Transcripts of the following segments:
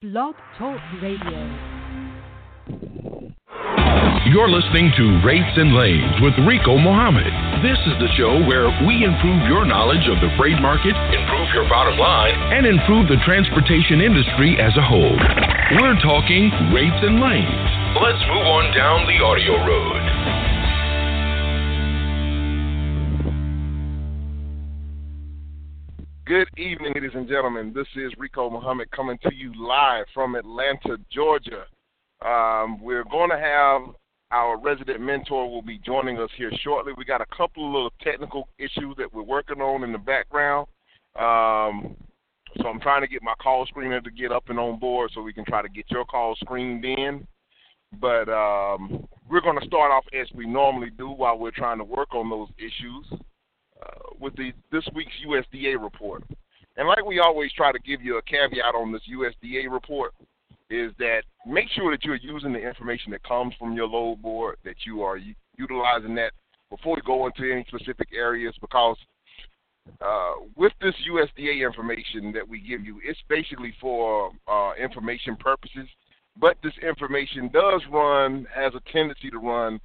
Blog Talk Radio. You're listening to Rates and Lanes with Rico Muhammad. This is the show where we improve your knowledge of the freight market, improve your bottom line, and improve the transportation industry as a whole. We're talking rates and lanes. Let's move on down the audio road. Good evening, ladies and gentlemen. This is Rico Muhammad coming to you live from Atlanta, Georgia. Um, we're going to have our resident mentor will be joining us here shortly. We got a couple of little technical issues that we're working on in the background. Um, so I'm trying to get my call screener to get up and on board so we can try to get your call screened in. But um, we're going to start off as we normally do while we're trying to work on those issues uh, with the this week's USDA report. And like we always try to give you a caveat on this USDA report is that make sure that you're using the information that comes from your load board, that you are utilizing that before you go into any specific areas because uh, with this USDA information that we give you, it's basically for uh, information purposes. But this information does run, has a tendency to run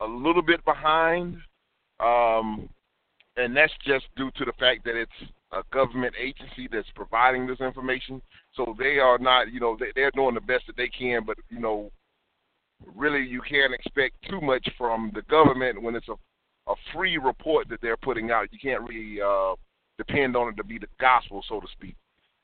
a little bit behind. Um, and that's just due to the fact that it's a government agency that's providing this information. So they are not, you know, they, they're doing the best that they can, but you know, really you can't expect too much from the government when it's a a free report that they're putting out. You can't really uh, depend on it to be the gospel, so to speak,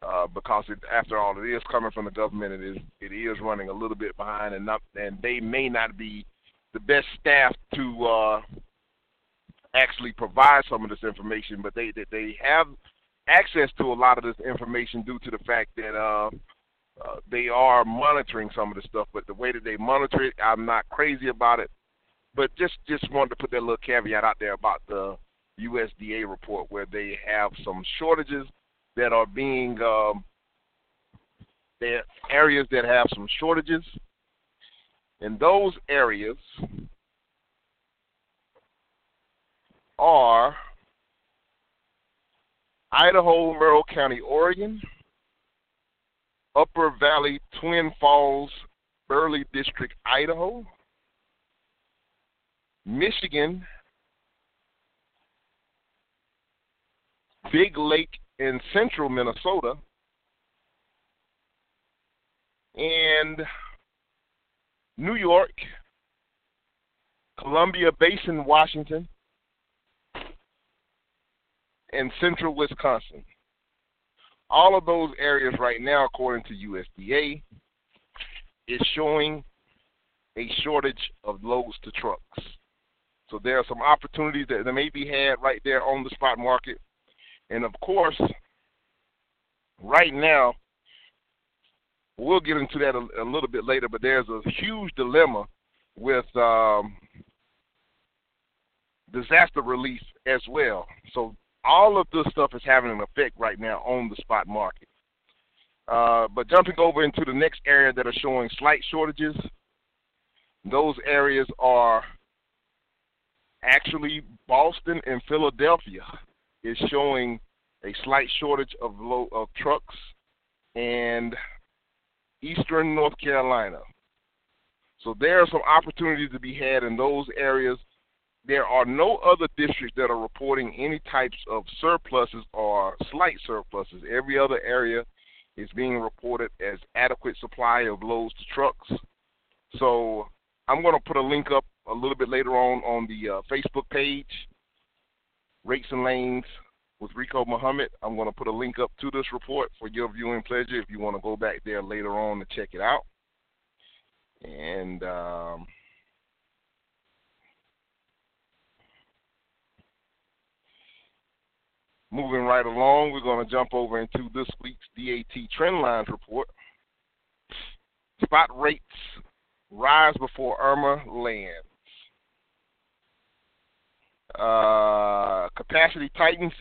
uh, because it, after all, it is coming from the government. It is it is running a little bit behind, and not and they may not be the best staff to uh, actually provide some of this information, but they they, have access to a lot of this information due to the fact that uh, uh, they are monitoring some of the stuff. But the way that they monitor it, I'm not crazy about it. But just just wanted to put that little caveat out there about the USDA report where they have some shortages that are being um, there areas that have some shortages. In those areas are Idaho, Malheur County, Oregon, Upper Valley, Twin Falls, Burley District, Idaho, Michigan, Big Lake in central Minnesota, and New York, Columbia Basin, Washington, and central Wisconsin. All of those areas right now, according to USDA, is showing a shortage of loads to trucks. So there are some opportunities that, may be had right there on the spot market. And of course, right now, we'll get into that a, a little bit later, but there's a huge dilemma with um, disaster relief as well. So all of this stuff is having an effect right now on the spot market. Uh, but jumping over into the next area that are showing slight shortages, those areas are actually Boston and Philadelphia is showing a slight shortage of low, of trucks and eastern North Carolina. So there are some opportunities to be had in those areas there are no other districts that are reporting any types of surpluses or slight surpluses. Every other area is being reported as adequate supply of loads to trucks. So I'm going to put a link up a little bit later on on the uh, Facebook page, Rates and Lanes with Rico Muhammad. I'm going to put a link up to this report for your viewing pleasure if you want to go back there later on to check it out. And um, Moving right along, we're going to jump over into this week's DAT Trendlines report. Spot rates rise before Irma lands. Uh, capacity tightens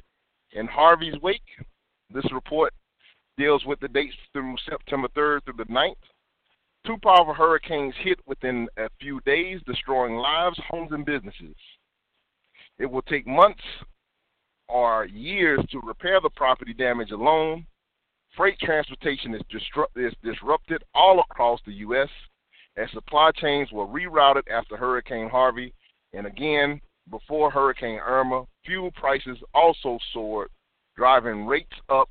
in Harvey's wake. This report deals with the dates through September 3rd through the 9th. Two powerful hurricanes hit within a few days, destroying lives, homes, and businesses. It will take months or years to repair the property damage alone. Freight transportation is, is disrupted all across the U.S. as supply chains were rerouted after Hurricane Harvey. And again, before Hurricane Irma, fuel prices also soared, driving rates up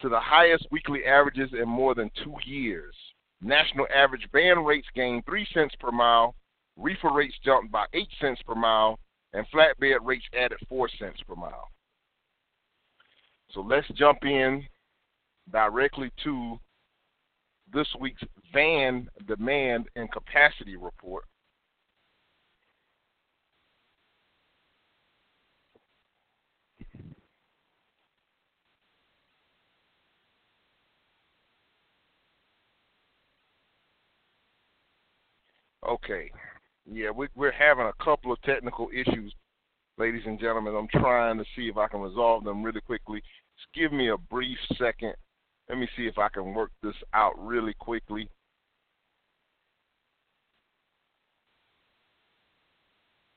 to the highest weekly averages in more than two years. National average van rates gained 3 cents per mile, reefer rates jumped by 8 cents per mile, and flatbed rates added 4 cents per mile. So let's jump in directly to this week's van demand and capacity report. Okay. Yeah, we, we're having a couple of technical issues, ladies and gentlemen. I'm trying to see if I can resolve them really quickly. Just give me a brief second. Let me see if I can work this out really quickly.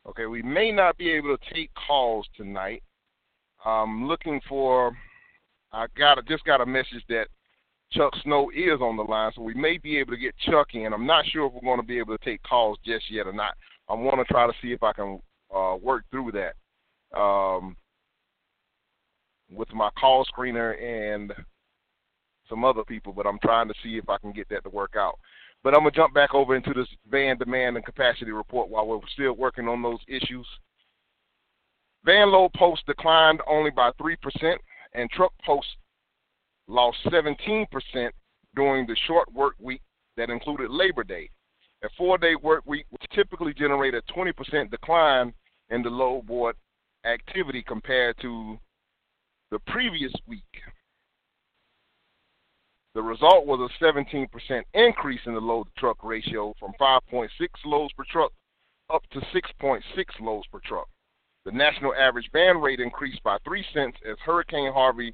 Okay, we may not be able to take calls tonight. I'm looking for. I got just got a message that Chuck Snow is on the line, so we may be able to get Chuck in. I'm not sure if we're going to be able to take calls just yet or not. I want to try to see if I can uh, work through that um, with my call screener and some other people, but I'm trying to see if I can get that to work out. But I'm going to jump back over into this van demand and capacity report while we're still working on those issues. Van load posts declined only by 3%, and truck posts lost 17% during the short work week that included Labor Day. A four day work week would typically generate a 20% decline in the load board activity compared to the previous week. The result was a 17% increase in the load to truck ratio from 5.6 loads per truck up to 6.6 loads per truck. The national average van rate increased by 3 cents as Hurricane Harvey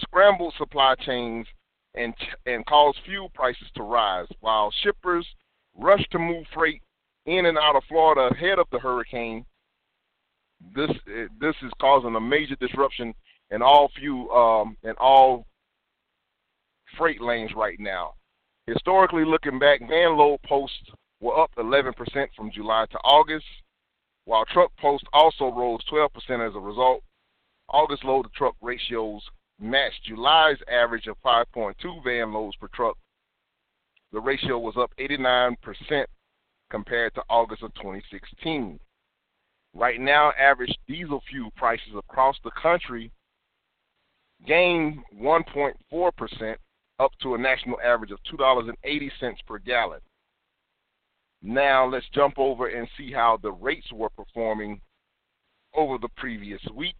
scrambled supply chains and and caused fuel prices to rise, while shippers rushed to move freight in and out of Florida ahead of the hurricane. This this is causing a major disruption in all fuel um, in all freight lanes right now. Historically, looking back, van load posts were up 11% from July to August, while truck posts also rose 12% as a result. August load to truck ratios matched July's average of 5.2 van loads per truck. The ratio was up 89% compared to August of 2016. Right now, average diesel fuel prices across the country gained 1.4% up to a national average of $2.80 per gallon. Now, let's jump over and see how the rates were performing over the previous week.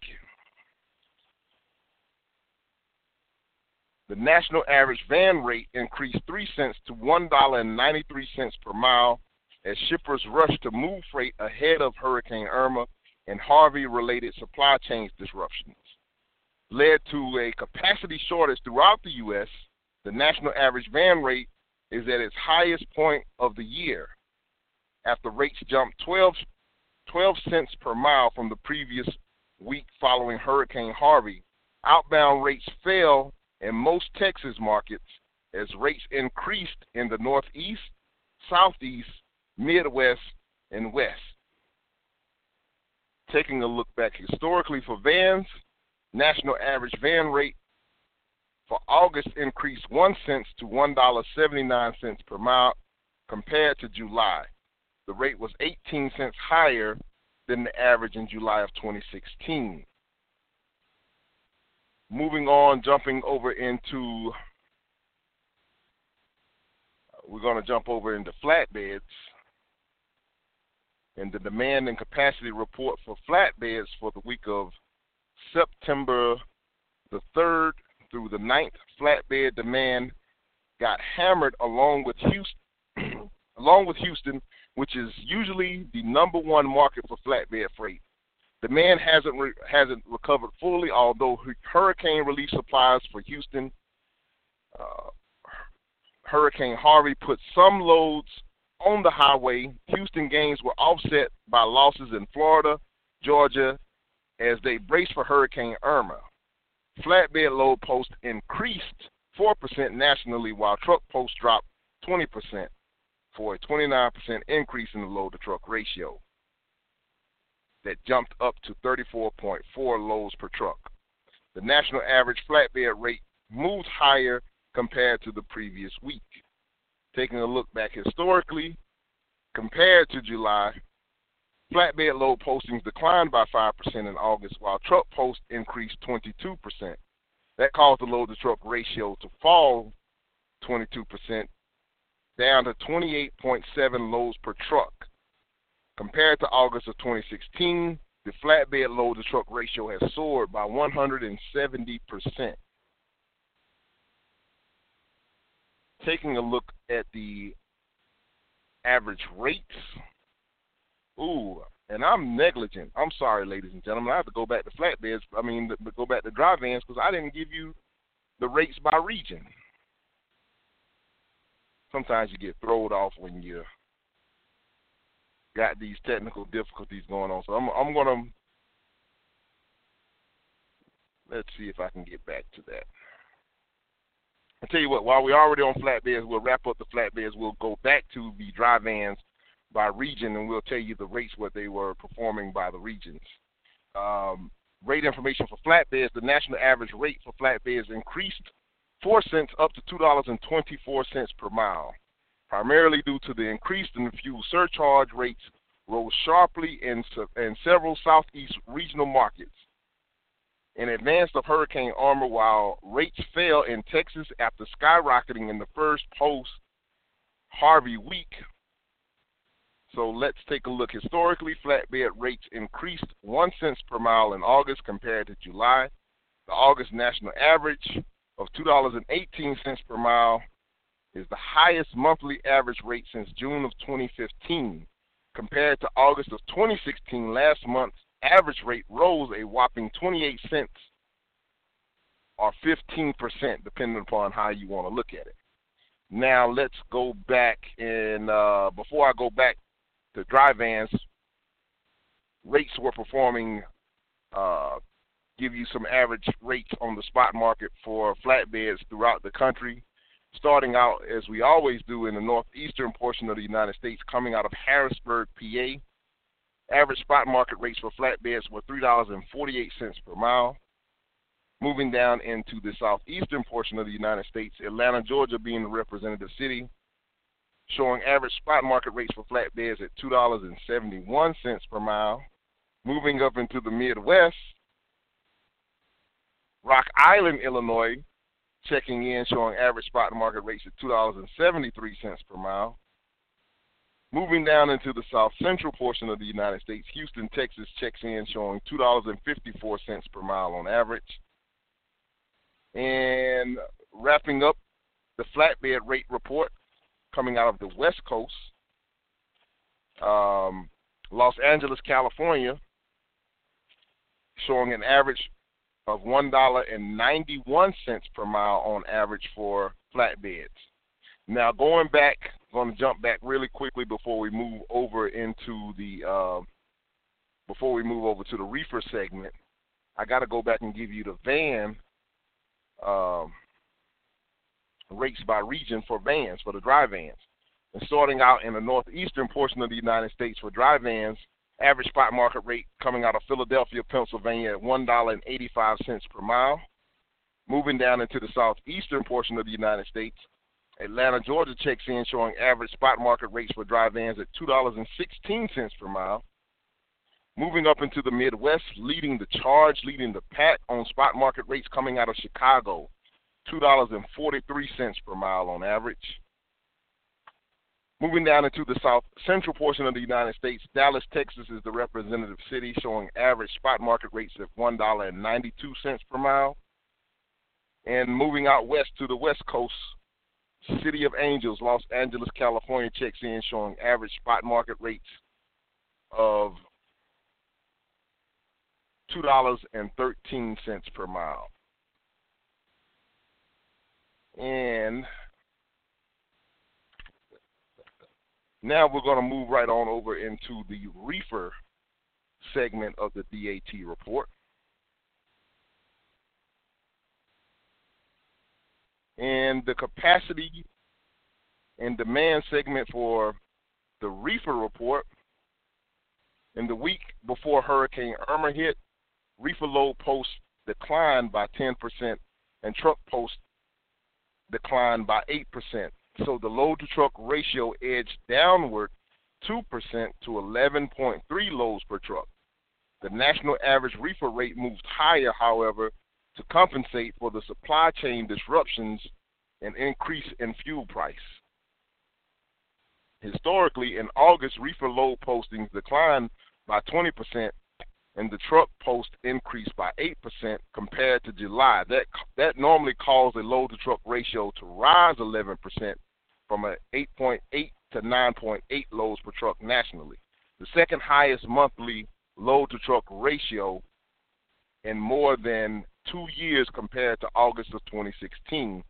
The national average van rate increased 3 cents to $1.93 per mile as shippers rushed to move freight ahead of Hurricane Irma and Harvey related supply chain disruptions. Led to a capacity shortage throughout the U.S., the national average van rate is at its highest point of the year after rates jumped 12, 12 cents per mile from the previous week following Hurricane Harvey. Outbound rates fell in most Texas markets as rates increased in the Northeast, Southeast, Midwest, and West. Taking a look back historically for vans, national average van rate for August increased 1 cent to $1.79 per mile compared to July. The rate was 18 cents higher than the average in July of 2016 moving on, jumping over into, we're going to jump over into flatbeds. And the demand and capacity report for flatbeds for the week of September the 3rd through the 9th, flatbed demand got hammered along with Houston, along with Houston, which is usually the number one market for flatbed freight. Demand hasn't re- hasn't recovered fully, although hurricane relief supplies for Houston, uh, Hurricane Harvey put some loads on the highway. Houston gains were offset by losses in Florida, Georgia, as they brace for Hurricane Irma. Flatbed load posts increased 4% nationally, while truck posts dropped 20% for a 29% increase in the load to truck ratio that jumped up to 34.4 loads per truck. The national average flatbed rate moved higher compared to the previous week. Taking a look back historically, compared to July, flatbed load postings declined by 5% in August, while truck posts increased 22%. That caused the load to truck ratio to fall 22%, down to 28.7 loads per truck. Compared to August of 2016, the flatbed load to truck ratio has soared by 170%. Taking a look at the average rates. Ooh, and I'm negligent. I'm sorry, ladies and gentlemen. I have to go back to flatbeds. I mean, go back to dry vans because I didn't give you the rates by region. Sometimes you get thrown off when you got these technical difficulties going on. So I'm I'm gonna let's see if I can get back to that. I tell you what, while we're already on flatbeds, we'll wrap up the flatbeds. We'll go back to the dry vans by region, and we'll tell you the rates what they were performing by the regions. Um, rate information for flatbeds: the national average rate for flatbeds increased four cents up to two dollars and twenty-four cents per mile, primarily due to the increase in fuel surcharge rates rose sharply in, in several southeast regional markets in advance of Hurricane Irma, while rates fell in Texas after skyrocketing in the first post Harvey week. So let's take a look. Historically, flatbed rates increased one cent per mile in August compared to July. The August national average of $2.18 per mile is the highest monthly average rate since June of 2015. Compared to August of 2016, last month's average rate rose a whopping 28 cents or 15%, depending upon how you want to look at it. Now, let's go back and uh, before I go back to dry vans, rates were performing, uh, give you some average rates on the spot market for flatbeds throughout the country. Starting out, as we always do, in the northeastern portion of the United States, coming out of Harrisburg, PA, Average spot market rates for flatbeds were $3.48 per mile. Moving down into the southeastern portion of the United States, Atlanta, Georgia being the representative city, showing average spot market rates for flatbeds at $2.71 per mile. Moving up into the Midwest, Rock Island, Illinois, checking in, showing average spot market rates at $2.73 per mile. Moving down into the south central portion of the United States, Houston, Texas checks in showing $2.54 per mile on average. And wrapping up the flatbed rate report coming out of the West Coast, um, Los Angeles, California, showing an average of $1.91 per mile on average for flatbeds. Now, going back going to jump back really quickly before we move over into the uh, before we move over to the reefer segment. I got to go back and give you the van um, rates by region for vans for the dry vans. And starting out in the northeastern portion of the United States for dry vans, average spot market rate coming out of Philadelphia, Pennsylvania at one dollar and eighty-five cents per mile. Moving down into the southeastern portion of the United States, Atlanta, Georgia checks in showing average spot market rates for dry vans at $2.16 per mile. Moving up into the Midwest, leading the charge, leading the pack on spot market rates coming out of Chicago, $2.43 per mile on average. Moving down into the south central portion of the United States, Dallas, Texas is the representative city showing average spot market rates of $1.92 per mile. And moving out west to the west coast, City of Angels, Los Angeles, California checks in showing average spot market rates of $2.13 per mile. And now we're going to move right on over into the reefer segment of the DAT report. And the capacity and demand segment for the reefer report in the week before Hurricane Irma hit, reefer load posts declined by 10% and truck posts declined by 8%. So the load to truck ratio edged downward 2% to 11.3 loads per truck. The national average reefer rate moved higher, however, to compensate for the supply chain disruptions and increase in fuel price. Historically, in August, reefer load postings declined by 20% and the truck post increased by 8% compared to July. That that normally caused a load to truck ratio to rise 11% from an 8.8 to 9.8 loads per truck nationally. The second highest monthly load to truck ratio in more than two years compared to August of 2016.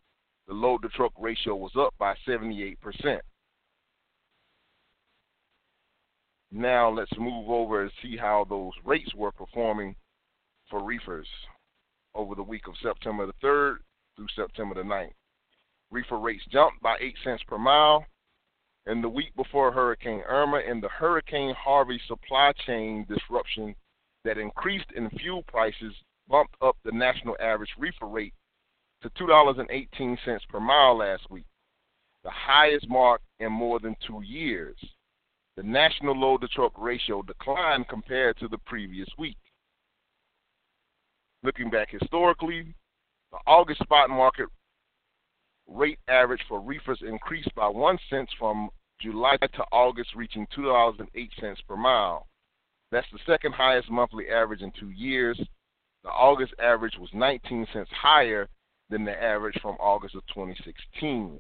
The load to truck ratio was up by 78%. Now let's move over and see how those rates were performing for reefers over the week of September the 3rd through September the 9th. Reefer rates jumped by 8 cents per mile in the week before Hurricane Irma and the Hurricane Harvey supply chain disruption that increased in fuel prices bumped up the national average reefer rate to $2.18 per mile last week, the highest mark in more than two years. The national load to truck ratio declined compared to the previous week. Looking back historically, the August spot market rate average for reefers increased by one cent from July to August, reaching two dollars and eight cents per mile. That's the second highest monthly average in two years. The August average was 19 cents higher than the average from August of 2016.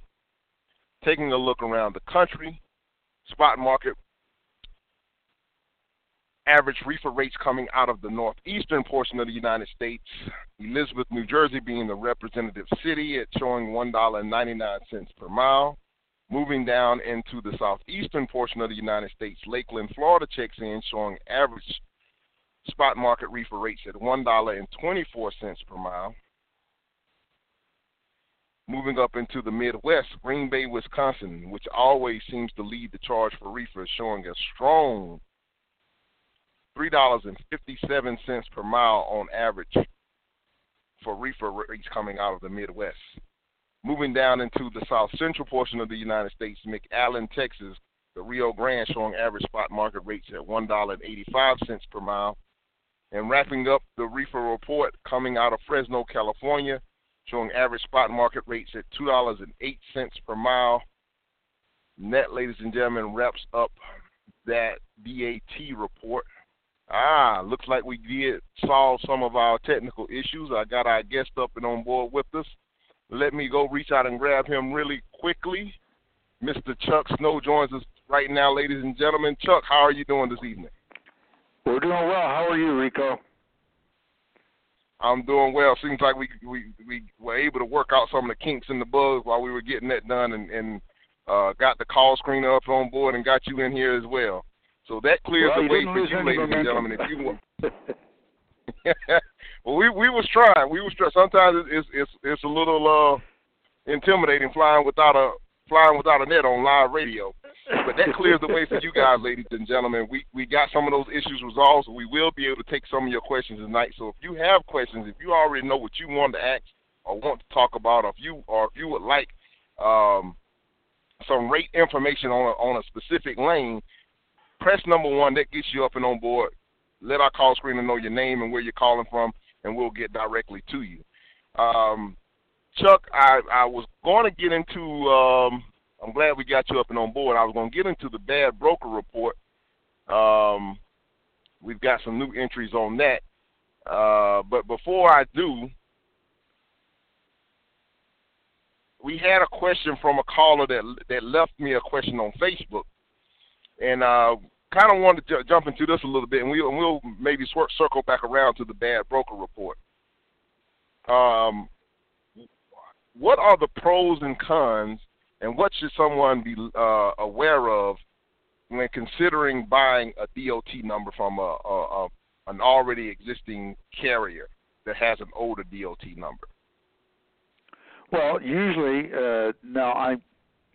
Taking a look around the country, spot market average reefer rates coming out of the northeastern portion of the United States. Elizabeth, New Jersey being the representative city at showing $1.99 per mile. Moving down into the southeastern portion of the United States, Lakeland, Florida checks in showing average spot market reefer rates at $1.24 per mile. Moving up into the Midwest, Green Bay, Wisconsin, which always seems to lead the charge for reefers, showing a strong $3.57 per mile on average for reefer rates coming out of the Midwest. Moving down into the south central portion of the United States, McAllen, Texas, the Rio Grande showing average spot market rates at $1.85 per mile. And wrapping up the reefer report coming out of Fresno, California, showing average spot market rates at $2.08 per mile. And that, ladies and gentlemen, wraps up that DAT report. Ah, looks like we did solve some of our technical issues. I got our guest up and on board with us. Let me go reach out and grab him really quickly. Mr. Chuck Snow joins us right now, ladies and gentlemen. Chuck, how are you doing this evening? We're doing well. How are you, Rico? I'm doing well. Seems like we we we were able to work out some of the kinks in the bugs while we were getting that done, and, and uh, got the call screener up on board and got you in here as well. So that clears well, the way for you, ladies and gentlemen. If you want. well, we we was trying. We was trying. Sometimes it's it's it's a little uh, intimidating flying without a flying without a net on live radio. But that clears the way for you guys, ladies and gentlemen. We we got some of those issues resolved, so we will be able to take some of your questions tonight. So if you have questions, if you already know what you want to ask or want to talk about, or if you or if you would like um, some rate information on a, on a specific lane, press number one. That gets you up and on board. Let our call screener know your name and where you're calling from, and we'll get directly to you. Um, Chuck, I, I was going to get into. Um, I'm glad we got you up and on board. I was going to get into the bad broker report. Um, we've got some new entries on that. Uh, but before I do, we had a question from a caller that that left me a question on Facebook and uh, kind of wanted to jump into this a little bit, and, we, and we'll maybe circle back around to the bad broker report. Um, what are the pros and cons, and what should someone be uh, aware of when considering buying a DOT number from a, a, a an already existing carrier that has an older DOT number? Well, usually, uh, now I,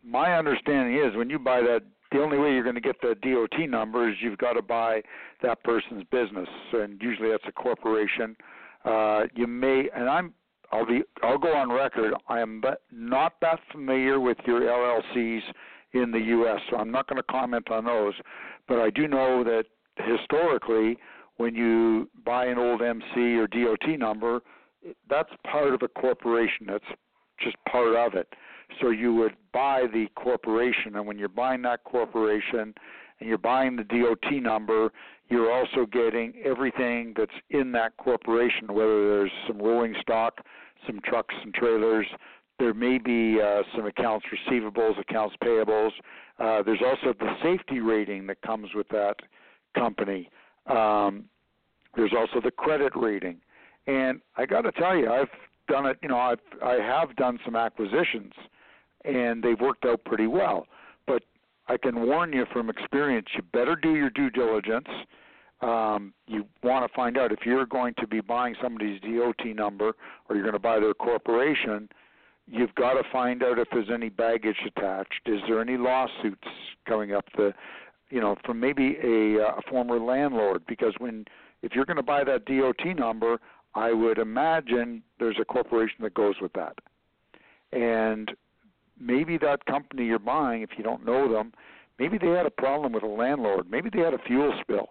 my understanding is when you buy that, the only way you're going to get the DOT number is you've got to buy that person's business, and usually that's a corporation. Uh, you may, and I'm, I'll be, I'll go on record. I am not that familiar with your LLCs in the U.S., so I'm not going to comment on those. But I do know that historically, when you buy an old MC or DOT number, that's part of a corporation. That's just part of it. So you would buy the corporation, and when you're buying that corporation and you're buying the DOT number, you're also getting everything that's in that corporation, whether there's some rolling stock, some trucks and trailers. There may be uh, some accounts receivables, accounts payables. Uh, there's also the safety rating that comes with that company. Um, there's also the credit rating. And I got to tell you, I've done it. You know, I've I have done some acquisitions, and they've worked out pretty well. But I can warn you from experience: you better do your due diligence. Um, you want to find out if you're going to be buying somebody's DOT number or you're going to buy their corporation. You've got to find out if there's any baggage attached. Is there any lawsuits coming up? The, you know, from maybe a, a former landlord. Because when if you're going to buy that DOT number, I would imagine there's a corporation that goes with that. And maybe that company you're buying, if you don't know them, maybe they had a problem with a landlord, maybe they had a fuel spill.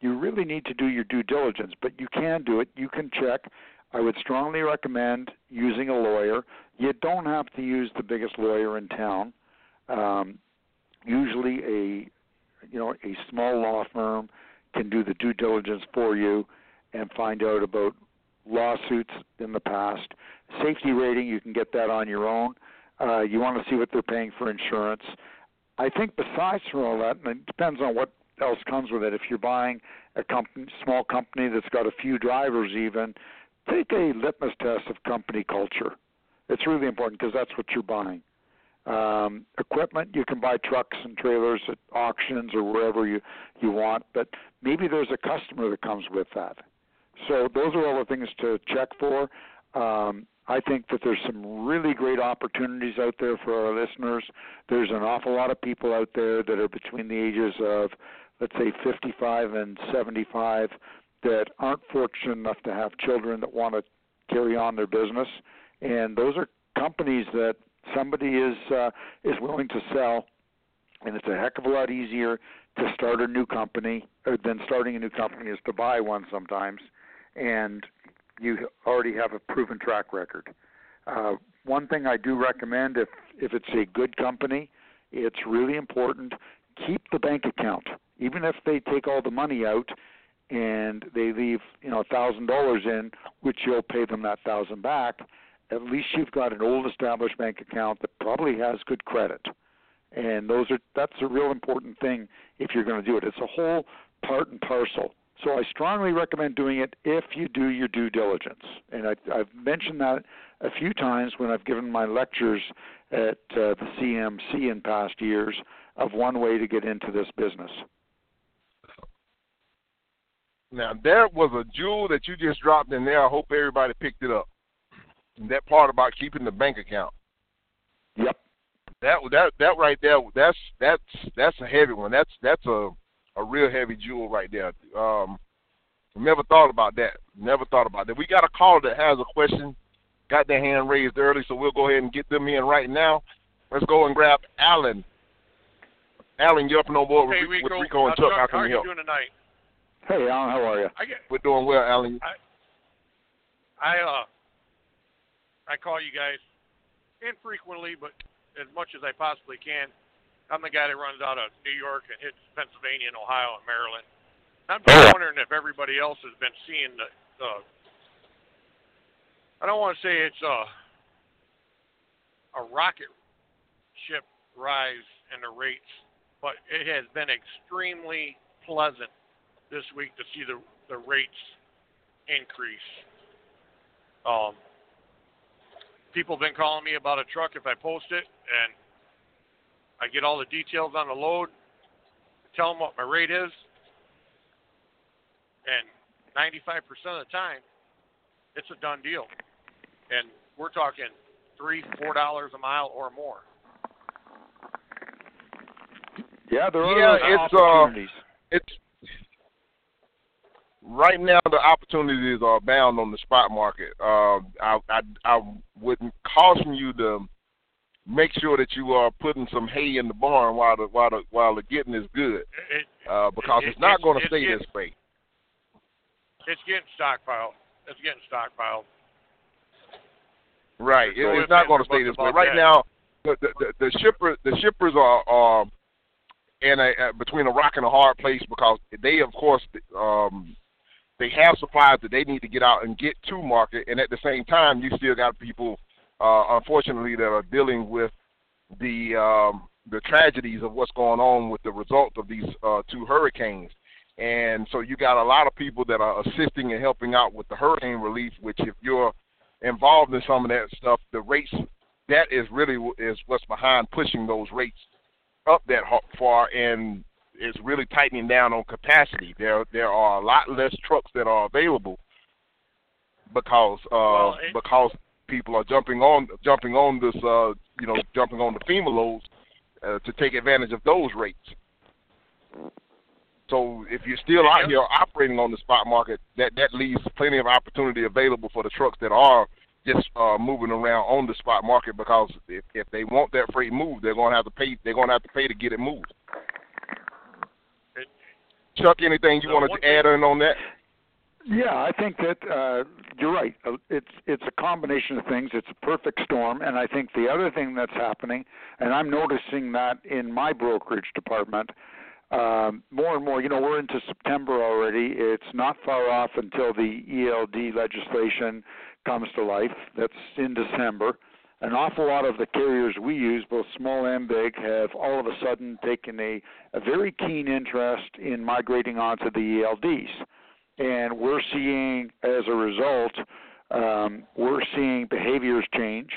You really need to do your due diligence, but you can do it. You can check. I would strongly recommend using a lawyer. You don't have to use the biggest lawyer in town. Um, usually, a you know a small law firm can do the due diligence for you and find out about lawsuits in the past. Safety rating, you can get that on your own. Uh, you want to see what they're paying for insurance. I think besides from all that, and it depends on what else comes with it. If you're buying a company, small company that's got a few drivers, even take a litmus test of company culture. It's really important because that's what you're buying. Um, equipment, you can buy trucks and trailers at auctions or wherever you you want, but maybe there's a customer that comes with that. So those are all the things to check for. Um, I think that there's some really great opportunities out there for our listeners. There's an awful lot of people out there that are between the ages of, let's say, 55 and 75 that aren't fortunate enough to have children that want to carry on their business, and those are companies that somebody is uh, is willing to sell, and it's a heck of a lot easier to start a new company than starting a new company is to buy one sometimes. And you already have a proven track record. Uh, one thing I do recommend if if it's a good company, it's really important keep the bank account, even if they take all the money out and they leave you know a thousand dollars in, which you'll pay them that thousand back. At least you've got an old established bank account that probably has good credit, and those are that's a real important thing if you're going to do it. It's a whole part and parcel. So I strongly recommend doing it if you do your due diligence. And I, I've mentioned that a few times when I've given my lectures at uh, the CMC in past years of one way to get into this business. Now there was a jewel that you just dropped in there. I hope everybody picked it up. And that part about keeping the bank account. Yep. That that that right there. That's that's that's a heavy one. That's that's a a real heavy jewel right there. Um, never thought about that. Never thought about that. We got a caller that has a question. Got their hand raised early, so we'll go ahead and get them in right now. Let's go and grab Alan. Alan, you're up and on board hey, with, Rico, with Rico and Chuck. Chuck. How can how we are help? you doing tonight? Hey, Alan, how are you? I get, We're doing well, Alan. I, I uh, I call you guys infrequently, but as much as I possibly can. I'm the guy that runs out of New York and hits Pennsylvania and Ohio and Maryland. I'm just wondering if everybody else has been seeing the. the I don't want to say it's a a rocket ship rise in the rates, but it has been extremely pleasant this week to see the the rates increase. Um, people have been calling me about a truck if I post it, and I get all the details on the load, tell them what my rate is, and 95% of the time, it's a done deal. And we're talking three, four dollars a mile or more. Yeah, there are Yeah, those it's, uh, opportunities. it's right now the opportunities are abound on the spot market. Uh, I, I I would caution you to make sure that you are putting some hay in the barn while the while the while the getting is good, uh, because It- it's not going to stay getting- this way. it's getting stockpiled. It's getting stockpiled. Right, it, it's not going to stay this way. Right that- now, the the, the, the shipper the shippers are are in a uh, between a rock and a hard place because they of course um they have supplies that they need to get out and get to market, and at the same time, you still got people, uh, unfortunately, that are dealing with the um, the tragedies of what's going on with the result of these uh, two hurricanes. And so you got a lot of people that are assisting and helping out with the hurricane relief. Which, if you're involved in some of that stuff, the rates that is really is what's behind pushing those rates up that far, and it's really tightening down on capacity. There there are a lot less trucks that are available because uh, Well, it- because people are jumping on jumping on this uh, you know jumping on the FEMA loads uh, to take advantage of those rates. So if you're still out here operating on the spot market, that that leaves plenty of opportunity available for the trucks that are just uh, moving around on the spot market because if, if they want that freight moved, they're going to have to pay. They're going to have to pay to get it moved. Chuck, anything you So wanted to add in on that? Yeah, I think that uh, you're right. Uh, It's it's a combination of things. It's a perfect storm, and I think the other thing that's happening, and I'm noticing that in my brokerage department, um, more and more. You know, we're into September already. It's not far off until the ELD legislation comes to life. That's in December. An awful lot of the carriers we use, both small and big, have all of a sudden taken a, a very keen interest in migrating onto the ELDs and we're seeing as a result um, we're seeing behaviors change.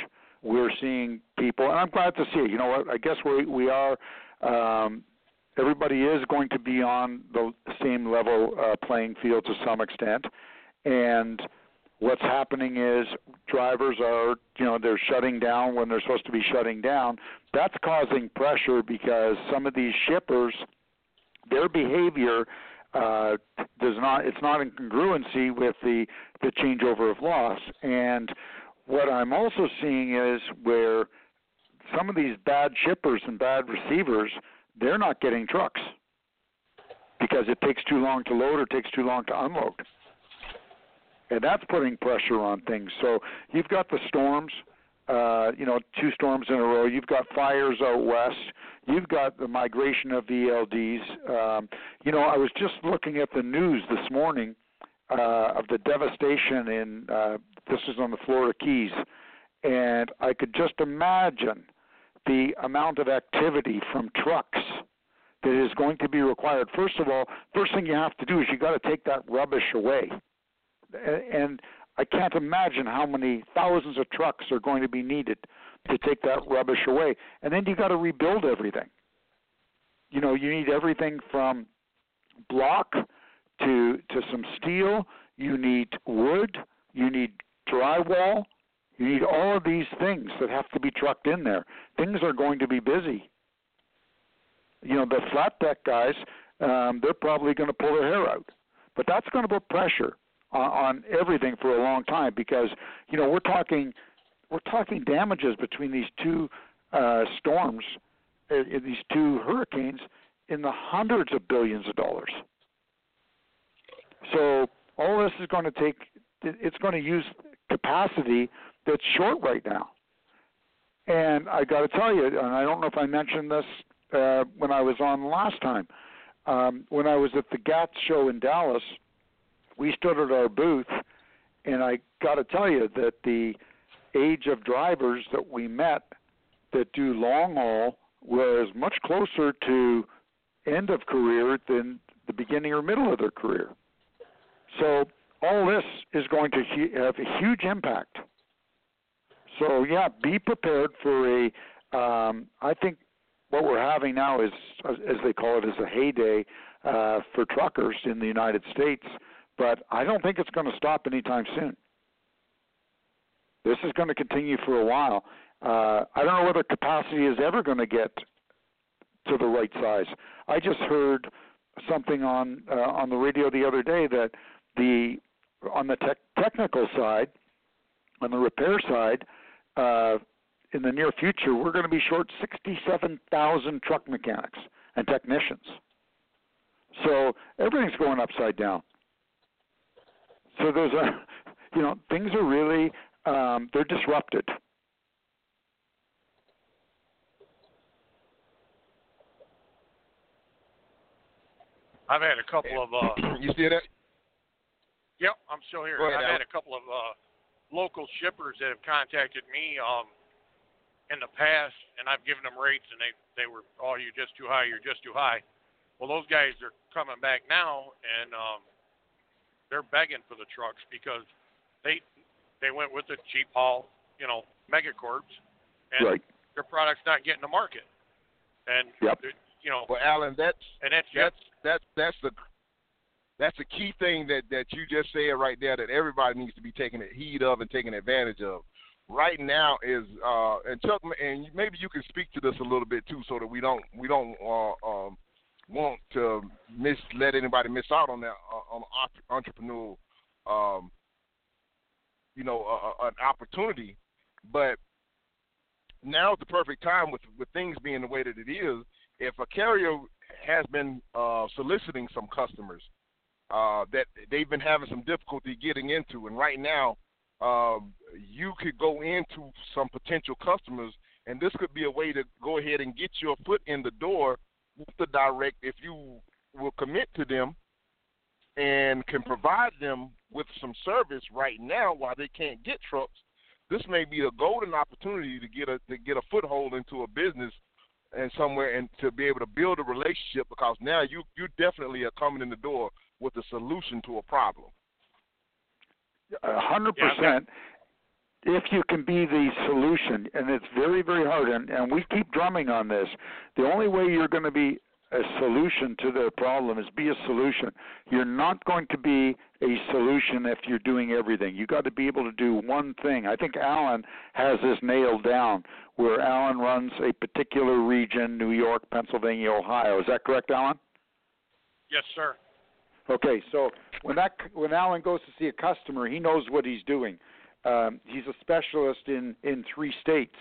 We're seeing people and i'm glad to see it. You know what? I guess we we are um, everybody is going to be on the same level uh, playing field to some extent. And what's happening is drivers are you know they're shutting down when they're supposed to be shutting down. That's causing pressure because some of these shippers their behavior uh, does not it's not in congruency with the the changeover of loss. And what I'm also seeing is where some of these bad shippers and bad receivers they're not getting trucks because it takes too long to load or takes too long to unload. And that's putting pressure on things. So you've got the storms uh, you know, two storms in a row. You've got fires out west. You've got the migration of the ELDs. Um, you know, I was just looking at the news this morning uh, of the devastation in uh, this is on the Florida Keys, and I could just imagine the amount of activity from trucks that is going to be required. First of all, first thing you have to do is you got to take that rubbish away, and I can't imagine how many thousands of trucks are going to be needed to take that rubbish away. And then you got to rebuild everything. You know, you need everything from block to to some steel, you need wood, you need drywall, you need all of these things that have to be trucked in there. Things are going to be busy. You know, the flat deck guys, um, they're probably going to pull their hair out. But that's going to put pressure on, on everything for a long time because you know we're talking we're talking damages between these two uh, storms, uh, these two hurricanes, in the hundreds of billions of dollars. So all this is going to take it's going to use capacity that's short right now. And I got to tell you, and I don't know if I mentioned this uh, when I was on last time. Um, when I was at the GATS show in Dallas, we stood at our booth, and I got to tell you that the age of drivers that we met that do long haul was much closer to end of career than the beginning or middle of their career. So all this is going to have a huge impact. So yeah, be prepared for a. Um, I think what we're having now is, as they call it, is a heyday uh, for truckers in the United States but I don't think it's going to stop anytime soon. This is going to continue for a while. Uh, I don't know whether capacity is ever going to get to the right size. I just heard something on uh, on the radio the other day that the on the tech technical side, on the repair side, uh, in the near future, we're going to be short 67,000 truck mechanics and technicians. So everything's going upside down. So there's a, you know, things are really um, they're disrupted. I've had a couple of. Uh, you see that? Yep, I'm still here. Ahead, I've Al. had a couple of uh, local shippers that have contacted me um, in the past, and I've given them rates, and they they were, oh, you're just too high, you're just too high. Well, those guys are coming back now, and um, they're begging for the trucks because they they went with the cheap haul, you know, megacorps, and Right. their product's not getting to market. And Yep. you know, Well, Alan, that's and that's that's that's that's the that's the key thing that that you just said right there that everybody needs to be taking heed of and taking advantage of. Right now is uh and Chuck and maybe you can speak to this a little bit too, so that we don't we don't uh, um, want to miss let anybody miss out on that uh, on entrepreneurial um you know uh, uh, an opportunity, but now is the perfect time with with things being the way that it is. If a carrier has been uh, soliciting some customers uh, that they've been having some difficulty getting into, and right now um, you could go into some potential customers, and this could be a way to go ahead and get your foot in the door with the direct if you will commit to them and can provide them with some service right now while they can't get trucks. This may be a golden opportunity to get a to get a foothold into a business and somewhere and to be able to build a relationship because now you you definitely are coming in the door with a solution to a problem. A hundred percent. If you can be the solution, and it's very, very hard, and, and we keep drumming on this. The only way you're going to be a solution to the problem is be a solution. You're not going to be a solution if you're doing everything. You got to be able to do one thing. I think Alan has this nailed down, where Alan runs a particular region: New York, Pennsylvania, Ohio. Is that correct, Alan? yes, sir. Okay, so when that when Alan goes to see a customer, he knows what he's doing. Um, he's a specialist in in three states.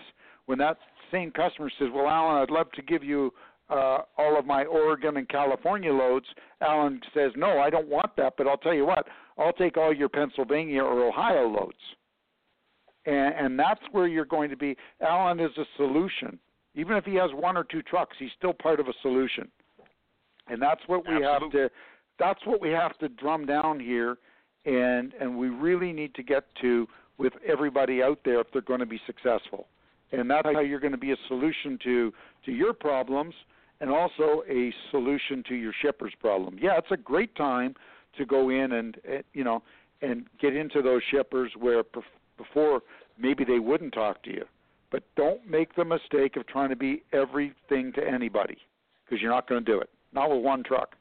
When that same customer says, "Well, Alan, I'd love to give you uh, all of my Oregon and California loads," Alan says, "No, I don't want that, but I'll tell you what, I'll take all your Pennsylvania or Ohio loads." And, and that's where you're going to be. Alan is a solution. Even if he has one or two trucks, he's still part of a solution. And that's what we have to that's what we have to drum down here and and we really need to get to with everybody out there if they're going to be successful. And that's how you're going to be a solution to to your problems and also a solution to your shipper's problem. Yeah, it's a great time to go in and eh, you know and get into those shippers where before maybe they wouldn't talk to you. But don't make the mistake of trying to be everything to anybody because you're not going to do it. Not with one truck.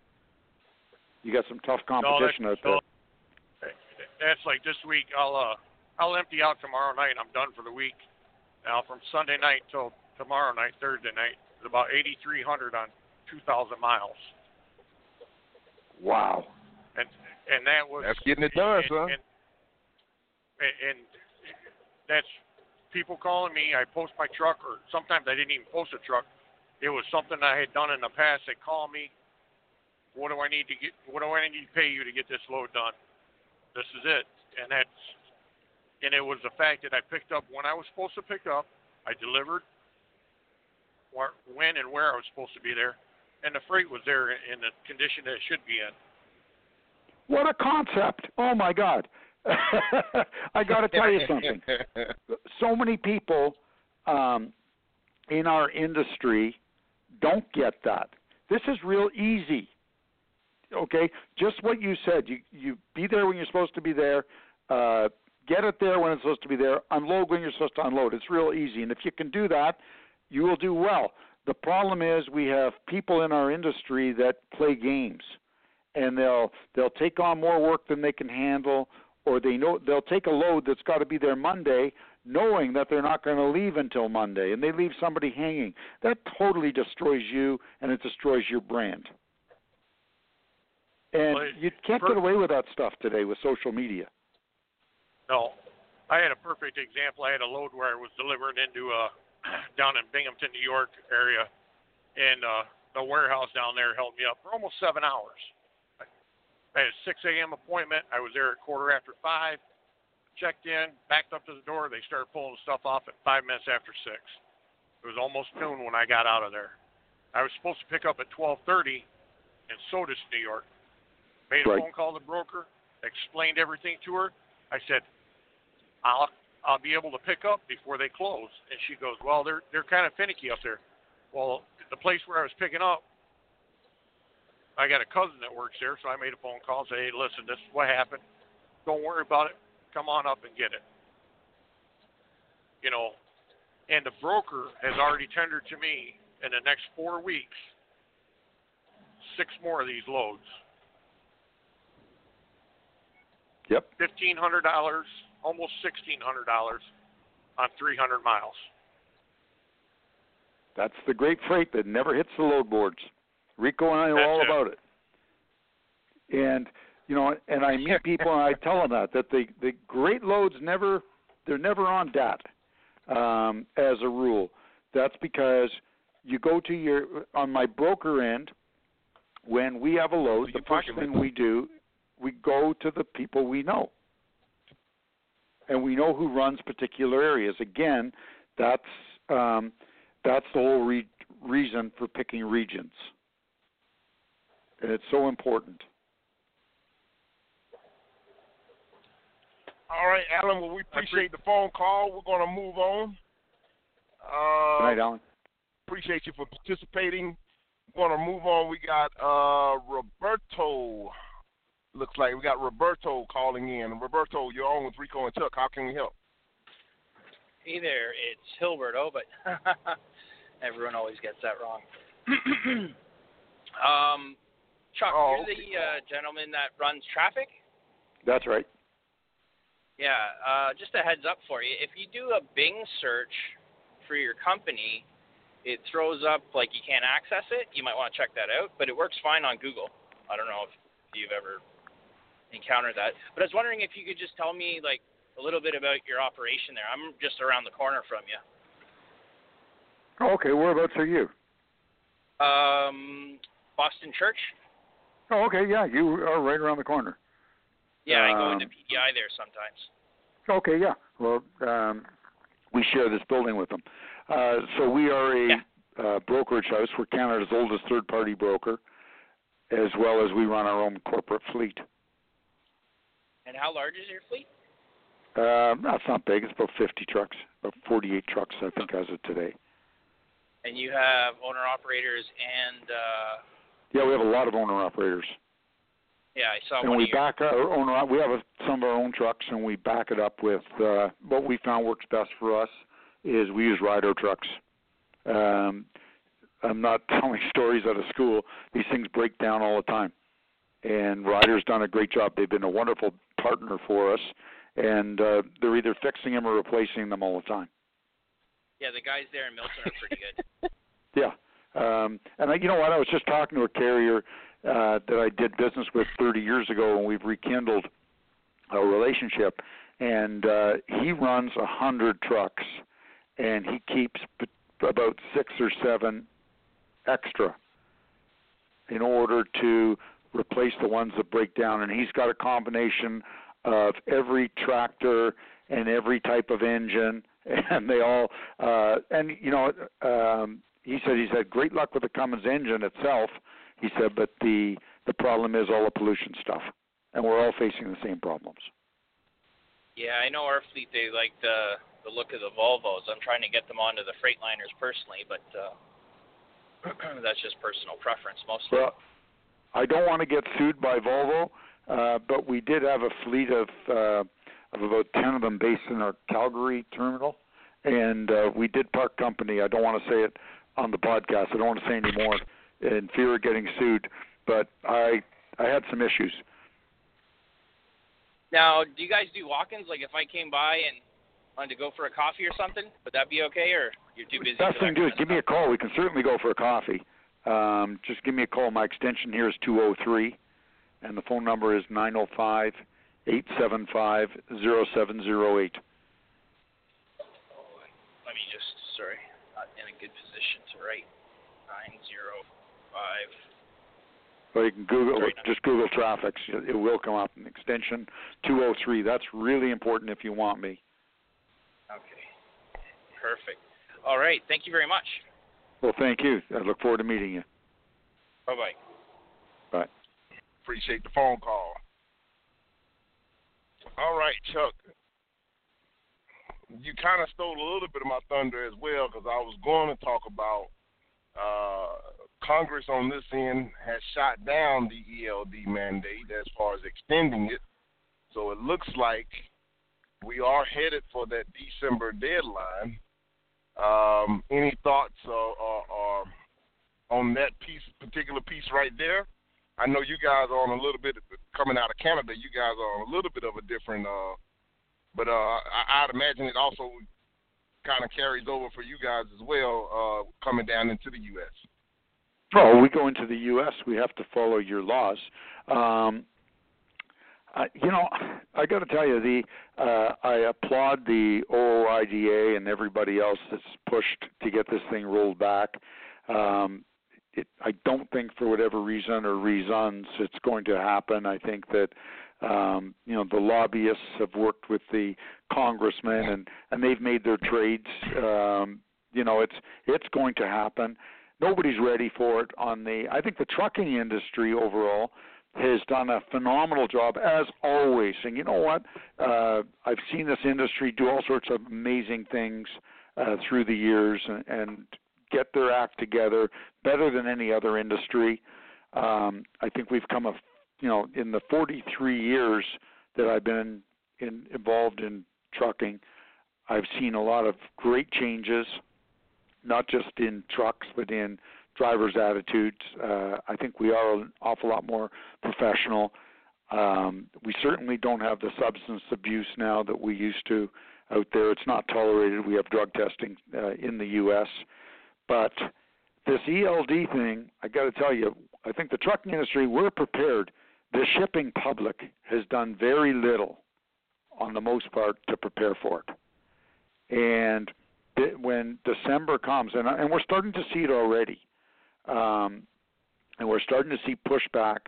You got some tough competition no, out there. no, That's like this week. I'll uh, I'll empty out tomorrow night. I'm done for the week. Now from Sunday night till tomorrow night, Thursday night, it's about 8,300 on 2,000 miles, Wow. and and that was That's getting it done, and, son. And, and, and that's people calling me. I post my truck, or sometimes I didn't even post a truck. It was something I had done in the past. They call me. What do I need to get? What do I need to pay you to get this load done? This is it, and that's and it was the fact that I picked up when I was supposed to pick up. I delivered when and where I was supposed to be there, and the freight was there in, in the condition that it should be in. What a concept. Oh my God. I got to tell you something. So many people um, in our industry don't get that. This is real easy. Okay, just what you said. You you be there when you're supposed to be there. Uh, get it there when it's supposed to be there. Unload when you're supposed to unload. It's real easy, and if you can do that, you will do well. The problem is we have people in our industry that play games, and they'll they'll take on more work than they can handle, or they know they'll take a load that's got to be there Monday, knowing that they're not going to leave until Monday and they leave somebody hanging. That totally destroys you and it destroys your brand. And you can't get away with that stuff today with social media. No, I had a perfect example. I had a load where I was delivering into uh down in Binghamton, New York area, and uh, the warehouse down there held me up for almost seven hours. I I had a 6 a.m. appointment. I was there at quarter after five. Checked in, backed up to the door. They started pulling stuff off at five minutes after six. It was almost noon when I got out of there. I was supposed to pick up at 12:30 in Sodus, New York. Made a Right. phone call to the broker, explained everything to her. I said, I'll I'll be able to pick up before they close. And she goes, Well, they're they're kind of finicky up there. Well, the place where I was picking up, I got a cousin that works there, so I made a phone call and said, Hey, listen, this is what happened. Don't worry about it. Come on up and get it. You know, and the broker has already tendered to me in the next four weeks six more of these loads. Yep. fifteen hundred dollars, almost sixteen hundred dollars on three hundred miles. That's the great freight that never hits the load boards. Rico and I know That's all it. about it. And you know, and I meet people and I tell them that that the the great loads never they're never on DAT um, as a rule. That's because you go to your on my broker end when we have a load. The first thing we do, we go to the people we know, and we know who runs particular areas. Again, that's um, that's the whole re- reason for picking regions, and it's so important. All right, Alan. Well, we appreciate the phone call. We're going to move on. Uh, Good night, Alan. appreciate you for participating. We're going to move on. We got uh, Roberto. Looks like we got Roberto calling in. Roberto, you're on with Rico and Chuck. How can we help? Hey there, it's Hilberto, but everyone always gets that wrong. um, Chuck, Oh, you're the uh, gentleman that runs Traffix. That's right. Yeah, uh, just a heads up for you. If you do a Bing search for your company, it throws up like you can't access it. You might want to check that out, but it works fine on Google. I don't know if you've ever encountered that, but I was wondering if you could just tell me like a little bit about your operation there. I'm just around the corner from you. Oh, okay, whereabouts are you? Um, Boston Church. Oh, okay, yeah, you are right around the corner. Yeah, I go into Um, PDI there sometimes. Okay, yeah. Well, um, we share this building with them. Uh, so we are a Yeah. uh, brokerage house. We're Canada's oldest third-party broker, as well as we run our own corporate fleet. And how large is your fleet? Uh, that's not big. It's about 50 trucks, about 48 trucks, I think, as of today. And you have owner operators and uh, Yeah, we have a lot of owner operators, yeah, I saw and one we back our owner. We have a, some of our own trucks, and we back it up with uh, what we found works best for us is we use Ryder trucks. Um, I'm not telling stories out of school. These things break down all the time, and Ryder's done a great job. They've been a wonderful partner for us, and uh, they're either fixing them or replacing them all the time. Yeah, the guys there in Milton are pretty good. Yeah. Um, and I, you know what? I was just talking to a carrier uh, that I did business with 30 years ago, and we've rekindled a relationship. And uh, he runs a hundred trucks, and he keeps b- about six or seven extra in order to replace the ones that break down. And he's got a combination of every tractor and every type of engine, and they all. Uh, and you know, um, he said he's had great luck with the Cummins engine itself. He said, but the the problem is all the pollution stuff, and we're all facing the same problems. yeah, I know our fleet. They like the the look of the Volvos. I'm trying to get them onto the Freightliners personally, but uh, that's just personal preference mostly. Well, I don't want to get sued by Volvo, uh, but we did have a fleet of uh, of about ten of them based in our Calgary terminal, and uh, we did part company. I don't want to say it on the podcast. I don't want to say any more in fear of getting sued, but I I had some issues. Now, do you guys do walk-ins? Like if I came by and wanted to go for a coffee or something, would that be okay, or you're too busy? Best thing to do is give me a call. We can certainly go for a coffee. Um, just give me a call. My extension here is 203, and the phone number is 905 875 0708. Let me just, sorry, not in a good position to write. Nine zero five. Well, you can Google just Google Traffix. It will come up. An extension 203. That's really important if you want me. Okay. Perfect. All right. Thank you very much. Well, thank you. I look forward to meeting you. Bye bye. Bye. Appreciate the phone call. All right, Chuck. You kind of stole a little bit of my thunder as well because I was going to talk about uh, Congress on this end has shot down the ELD mandate as far as extending it. So it looks like we are headed for that December deadline. Um, any thoughts or, or, or on that piece, particular piece right there? I know you guys are on a little bit coming out of Canada. You guys are on a little bit of a different, uh, but uh, I, I'd imagine it also kind of carries over for you guys as well, uh, coming down into the U.S. Oh, we go into the U.S. We have to follow your laws. Um, uh, you know, I got to tell you, the uh, I applaud the OOIDA and everybody else that's pushed to get this thing rolled back. Um, it, I don't think, for whatever reason or reasons, it's going to happen. I think that um, you know the lobbyists have worked with the congressmen and and they've made their trades. Um, you know, it's it's going to happen. Nobody's ready for it. On the, I think the trucking industry overall has done a phenomenal job as always. And you know what? Uh, I've seen this industry do all sorts of amazing things uh, through the years and, and get their act together better than any other industry. Um, I think we've come a, you know, in the 43 years that I've been in, involved in trucking, I've seen a lot of great changes, not just in trucks but in drivers' attitudes. Uh, I think we are an awful lot more professional. Um, we certainly don't have the substance abuse now that we used to out there. It's not tolerated. We have drug testing uh, in the U.S. But this ELD thing, I got to tell you, I think the trucking industry, we're prepared. The shipping public has done very little, on the most part, to prepare for it. And when December comes, and, and we're starting to see it already, um, and we're starting to see pushback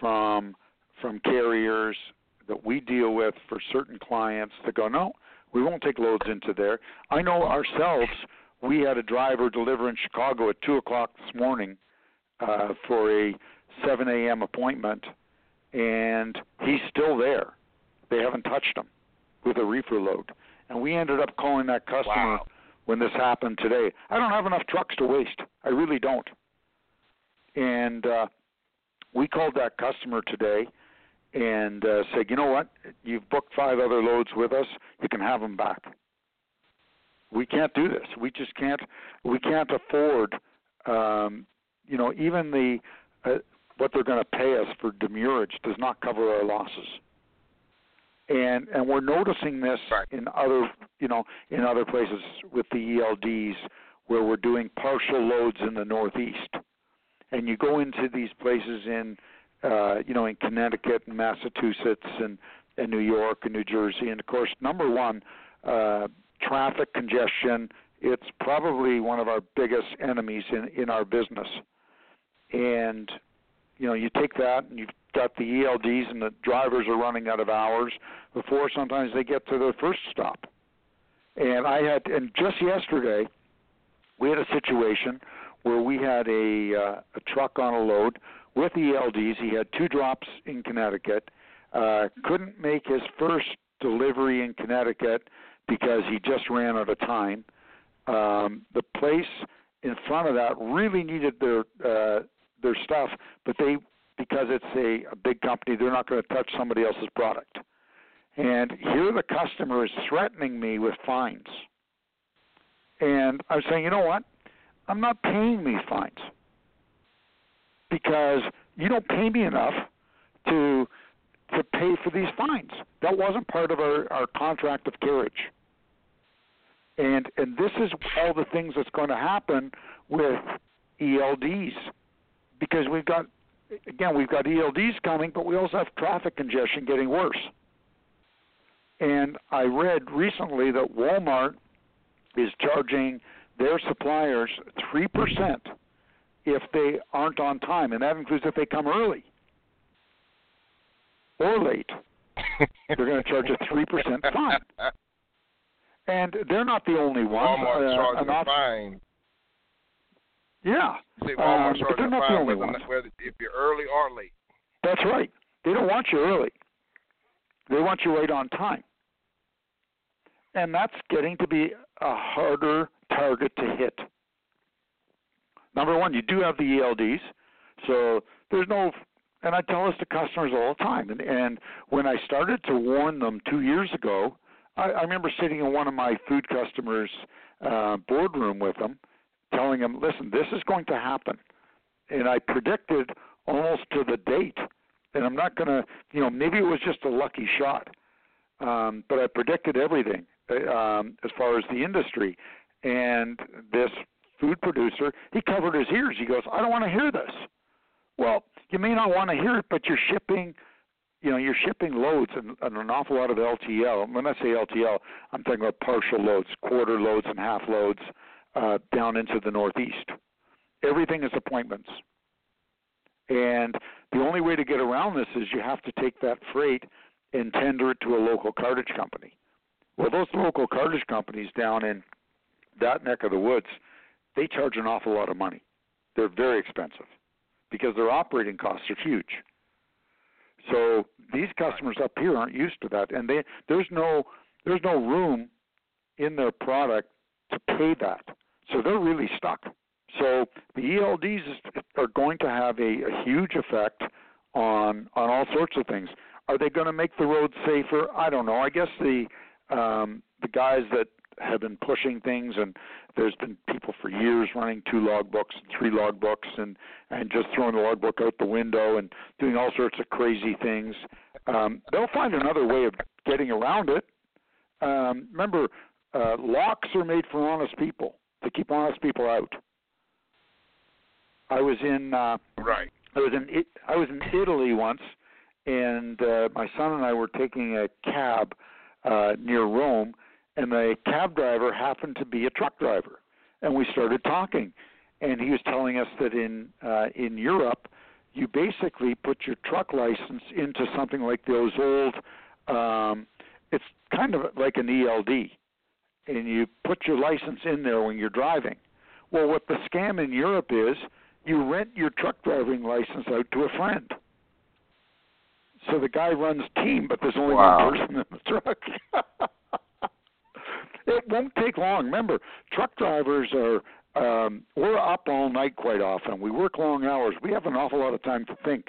from from carriers that we deal with for certain clients that go, no, we won't take loads into there. I know ourselves, we had a driver deliver in Chicago at two o'clock this morning uh, for a 7 a.m. appointment, and he's still there. They haven't touched him with a reefer load, and we ended up calling that customer Wow. when this happened today. I don't have enough trucks to waste. I really don't. And uh, we called that customer today and uh, said, you know what? You've booked five other loads with us. You can have them back. We can't do this. We just can't. We can't afford. Um, you know, even the uh, what they're going to pay us for demurrage does not cover our losses. And and we're noticing this Right. in other you know in other places with the ELDs where we're doing partial loads in the Northeast, and you go into these places in uh, you know in Connecticut and Massachusetts and and New York and New Jersey, and of course number one uh, traffic congestion. It's probably one of our biggest enemies in in our business, and you know you take that and you've got the ELDs and the drivers are running out of hours before sometimes they get to their first stop. And I had and just yesterday we had a situation where we had a uh, a truck on a load with ELDs. He had two drops in Connecticut. Uh, couldn't make his first delivery in Connecticut because he just ran out of time. Um, the place in front of that really needed their uh, their stuff, but they because it's a, a big company, they're not going to touch somebody else's product. And here the customer is threatening me with fines. And I'm saying, you know what? I'm not paying these fines because you don't pay me enough to to pay for these fines. That wasn't part of our, our contract of carriage. And and this is all the things that's going to happen with ELDs because we've got again we've got ELDs coming, but we also have traffic congestion getting worse. And I read recently that Walmart is charging their suppliers three percent if they aren't on time, and that includes if they come early or late. They're going to charge a three percent fine. And they're not the only ones. Walmart uh, charging an a fine. yeah, say Walmart Um, they're a fine only whether, ones. whether if you're early or late. that's right. They don't want you early. They want you right on time. And that's getting to be a harder target to hit. Number one, you do have the ELDs, so there's no. And I tell this to customers all the time. And, and when I started to warn them two years ago, I, I remember sitting in one of my food customers' uh, boardroom with them, telling them, "Listen, this is going to happen." And I predicted almost to the date. And I'm not going to, you know, maybe it was just a lucky shot, um, but I predicted everything uh, um, as far as the industry. And this food producer, he covered his ears. He goes, I don't want to hear this. Well, you may not want to hear it, but you're shipping, you know, you're shipping loads and, and an awful lot of LTL. When I say LTL, I'm talking about partial loads, quarter loads, and half loads uh, down into the Northeast. Everything is appointments. And the only way to get around this is you have to take that freight and tender it to a local cartage company. Well, those local cartage companies down in that neck of the woods, they charge an awful lot of money. They're very expensive because their operating costs are huge. So these customers up here aren't used to that, and they there's no there's no room in their product to pay that. So they're really stuck. So the ELDs are going to have a, a huge effect on on all sorts of things. Are they going to make the roads safer? I don't know. I guess the um, the guys that have been pushing things, and there's been people for years running two logbooks, three logbooks, and and just throwing the logbook out the window and doing all sorts of crazy things. Um, they'll find another way of getting around it. Um, remember, uh, locks are made for honest people to keep honest people out. I was in uh, Right. I was in I was in Italy once, and uh, my son and I were taking a cab uh, near Rome, and the cab driver happened to be a truck driver, and we started talking, and he was telling us that in uh, in Europe, you basically put your truck license into something like those old. Um, it's kind of like an ELD, and you put your license in there when you're driving. Well, what the scam in Europe is, you rent your truck driving license out to a friend. So the guy runs team, but there's only Wow. one person in the truck. it won't take long. Remember, truck drivers are um, we're up all night quite often. We work long hours. We have an awful lot of time to think.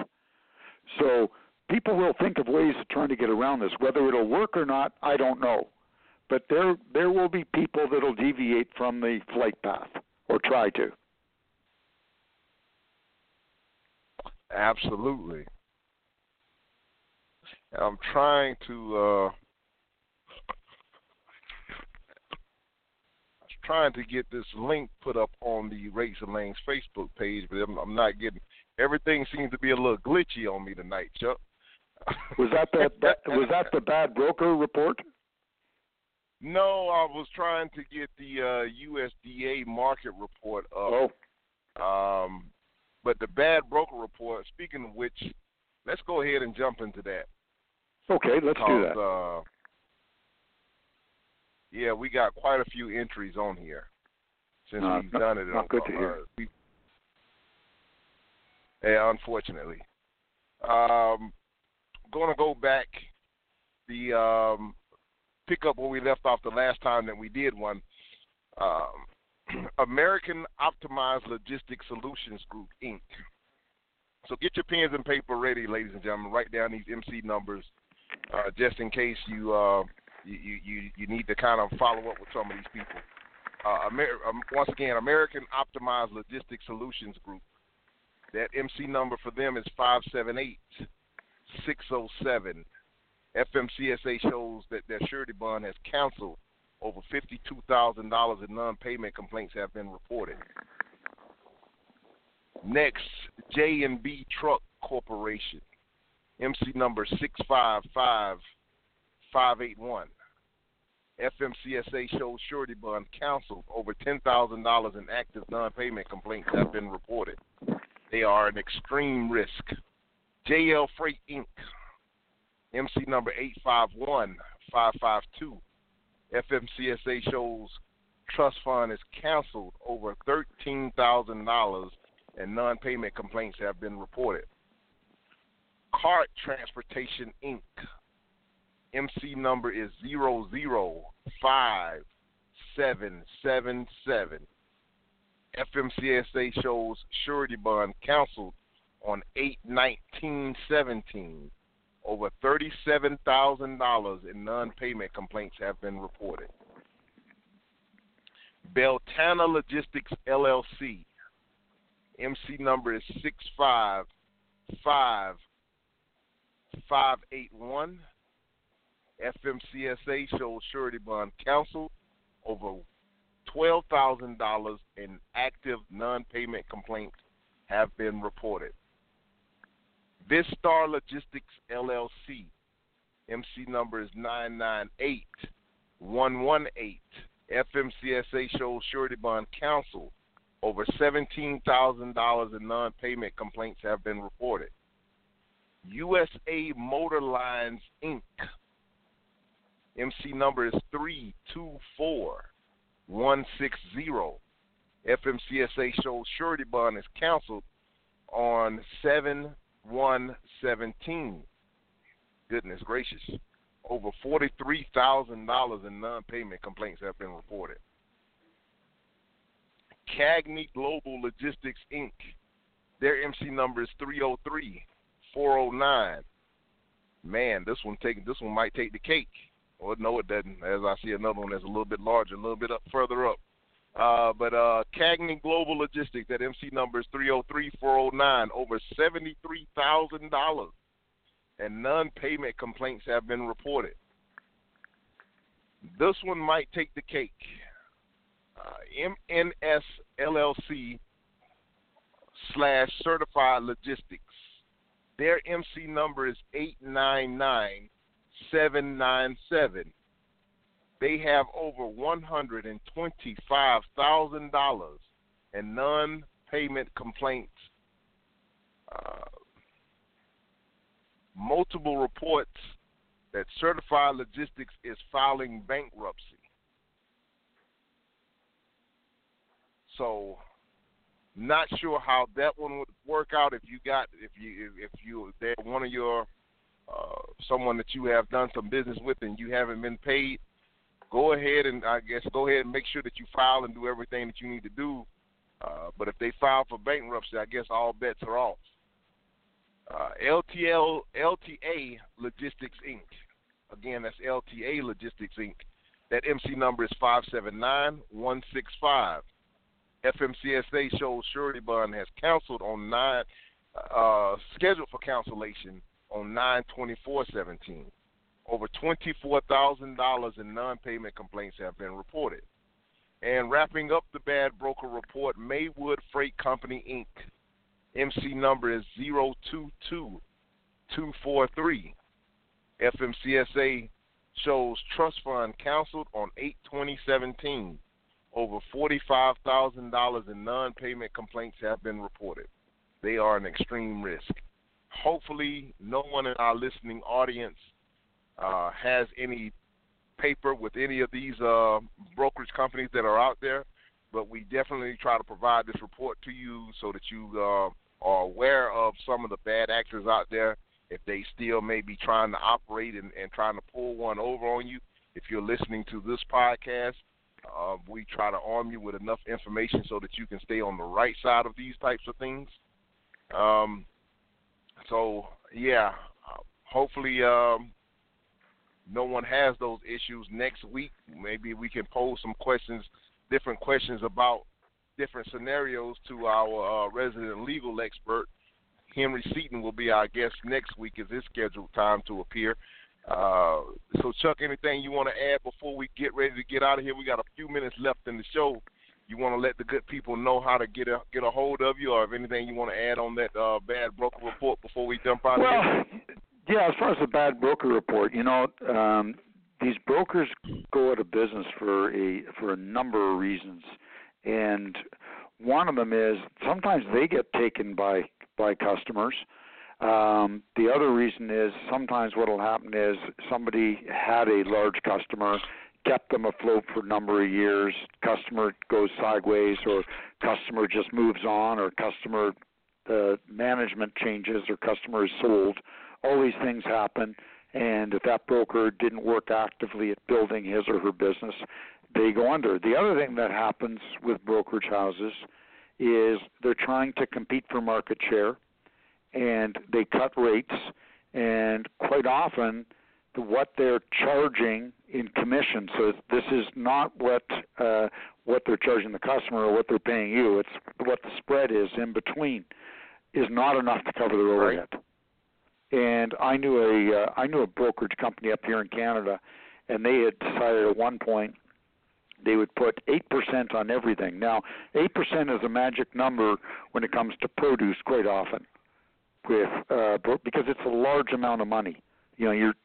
So people will think of ways of trying to get around this. Whether it'll work or not, I don't know. But there there will be people that'll deviate from the flight path or try to. Absolutely. I'm trying to uh I was trying to get this link put up on the Rates and Lanes Facebook page, but I'm, I'm not getting everything seems to be a little glitchy on me tonight, Chuck. Was that the that, was that the bad broker report? No, I was trying to get the uh USDA market report up. Oh, Um, but the bad broker report. Speaking of which, let's go ahead and jump into that. okay. Let's do that. Uh, yeah, we got quite a few entries on here since No, we've not- done it. not good to uh, hear. we- yeah, unfortunately. Um, going to go back the um, pick up where we left off the last time that we did one. Um, American Optimized Logistics Solutions Group Inc. So get your pens and paper ready, ladies and gentlemen. Write down these MC numbers uh, just in case you, uh, you you you need to kind of follow up with some of these people. Uh, Amer- um, once again, American Optimized Logistics Solutions Group. That MC number for them is five seven eight six zero seven. FMCSA shows that their surety bond has canceled Over $52,000 in non-payment complaints have been reported. Next, J&B Truck Corporation, MC number 655581. FMCSA shows surety bond canceled. Over $10,000 in active non-payment complaints have been reported. They are an extreme risk. JL Freight Inc. MC number 851552. FMCSA shows trust fund is canceled. Over $13,000 in non-payment complaints have been reported. Cart Transportation Inc. MC number is 005777. FMCSA shows surety bond canceled on 81917. Over $37,000 in non-payment complaints have been reported. Beltana Logistics LLC. MC number is 655581. FMCSA shows surety bond canceled. Over $12,000 in active non-payment complaints have been reported. Vistar Logistics LLC. MC number is 998118. FMCSA shows surety bond canceled. Over $17,000 in non payment complaints have been reported. USA Motor Lines Inc. MC number is 324160. FMCSA shows surety bond is canceled on 7 117. Goodness gracious. Over $43,000 in non payment complaints have been reported. Cagney Global Logistics Inc. Their MC number is 303 409. Man, this one taking this one might take the cake. Or no, it doesn't. As I see another one that's a little bit larger, a little bit up further up. Uh, but uh, Cagney Global Logistics, that MC number is 303-409, over $73,000 and non-payment complaints have been reported. This one might take the cake. Uh, MNS LLC slash Certified Logistics. Their MC number is 899797 they have over $125,000 in non payment complaints. Uh, multiple reports that Certified Logistics is filing bankruptcy. So, not sure how that one would work out if you got if you if you they're one of your uh, someone that you have done some business with and you haven't been paid go ahead and I guess go ahead and make sure that you file and do everything that you need to do. Uh, but if they file for bankruptcy, I guess all bets are off. Uh, LTL LTA Logistics Inc. Again, that's LTA Logistics Inc. That MC number is five seven nine one six five. FMCSA shows surety bond has canceled on nine uh, scheduled for cancellation on nine twenty four seventeen. Over $24,000 in non payment complaints have been reported. And wrapping up the bad broker report, Maywood Freight Company Inc. MC number is 022243. FMCSA shows trust fund canceled on 8 2017. Over $45,000 in non payment complaints have been reported. They are an extreme risk. Hopefully, no one in our listening audience uh, has any paper with any of these uh, brokerage companies that are out there, but we definitely try to provide this report to you so that you uh, are aware of some of the bad actors out there. If they still may be trying to operate and, and trying to pull one over on you, if you're listening to this podcast, uh, we try to arm you with enough information so that you can stay on the right side of these types of things. Um, so yeah, hopefully um, no one has those issues next week, maybe we can pose some questions, different questions about different scenarios to our uh, resident legal expert. Henry Seaton will be our guest next week. Is his scheduled time to appear? Uh, so, Chuck, anything you want to add before we get ready to get out of here? We got a few minutes left in the show. You want to let the good people know how to get a get a hold of you, or if anything you want to add on that uh, bad broker report before we jump out well, here? yeah, as far as the bad broker report, you know, um, these brokers go out of business for a for a number of reasons, and one of them is sometimes they get taken by by customers. Um, the other reason is sometimes what will happen is somebody had a large customer, kept them afloat for a number of years. Customer goes sideways, or customer just moves on, or customer uh, management changes, or customer is sold. All these things happen, and if that broker didn't work actively at building his or her business, they go under. The other thing that happens with brokerage houses is they're trying to compete for market share and they cut rates and quite often the, what they're charging in commission so this is not what uh, what they're charging the customer or what they're paying you it's what the spread is in between is not enough to cover their overhead and I knew a uh, I knew a brokerage company up here in Canada and they had decided at one point they would put 8% on everything. Now, 8% is a magic number when it comes to produce quite often with uh, because it's a large amount of money. You know, you're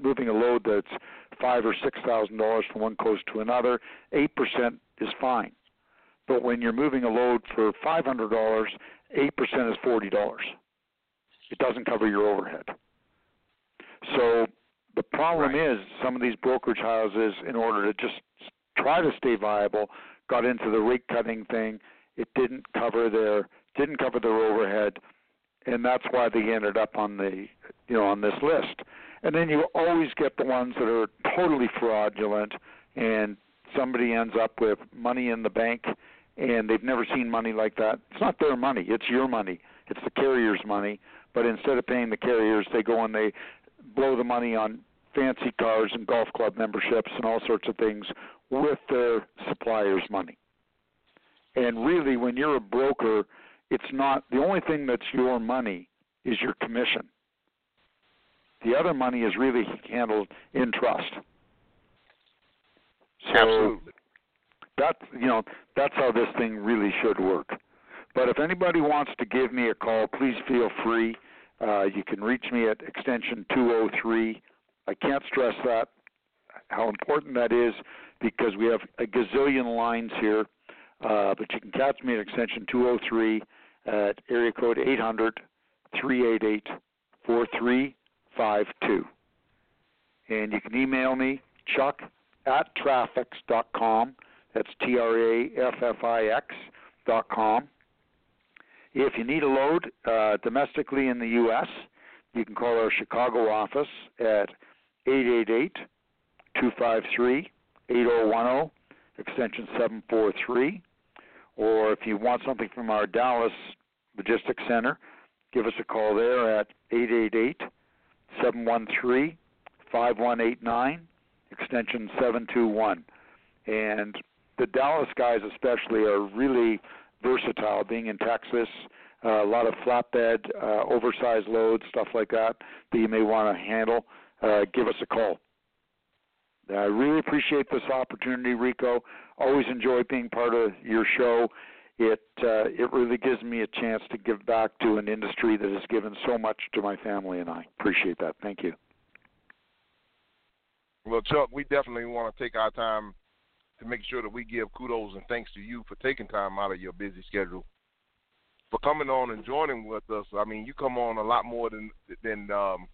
moving a load that's five or six thousand dollars from one coast to another. Eight percent is fine, but when you're moving a load for five hundred dollars, eight percent is forty dollars. It doesn't cover your overhead. So the problem right. is some of these brokerage houses, in order to just try to stay viable, got into the rate cutting thing. It didn't cover their didn't cover their overhead and that's why they ended up on the you know on this list. And then you always get the ones that are totally fraudulent, and somebody ends up with money in the bank, and they've never seen money like that. It's not their money; it's your money. It's the carrier's money. But instead of paying the carriers, they go and they blow the money on fancy cars and golf club memberships and all sorts of things with their supplier's money. And really, when you're a broker, it's not the only thing that's your money is your commission. The other money is really handled in trust. So Absolutely. That you know that's how this thing really should work. But if anybody wants to give me a call, please feel free. Uh, you can reach me at extension 203. I can't stress that how important that is because we have a gazillion lines here. Uh, but you can catch me at extension 203 at area code 800 388 4352. And you can email me, chuck at traffix.com. That's T R A F F I X dot com. If you need a load uh, domestically in the U.S., you can call our Chicago office at 888 253 8010, extension 743. Or if you want something from our Dallas Logistics Center, give us a call there at 888 713 5189, extension 721. And the Dallas guys, especially, are really versatile, being in Texas. Uh, a lot of flatbed, uh, oversized loads, stuff like that that you may want to handle. Uh, give us a call. I really appreciate this opportunity, Rico. Always enjoy being part of your show. It uh, it really gives me a chance to give back to an industry that has given so much to my family and I. Appreciate that. Thank you. Well, Chuck, we definitely want to take our time to make sure that we give kudos and thanks to you for taking time out of your busy schedule for coming on and joining with us. I mean, you come on a lot more than than um,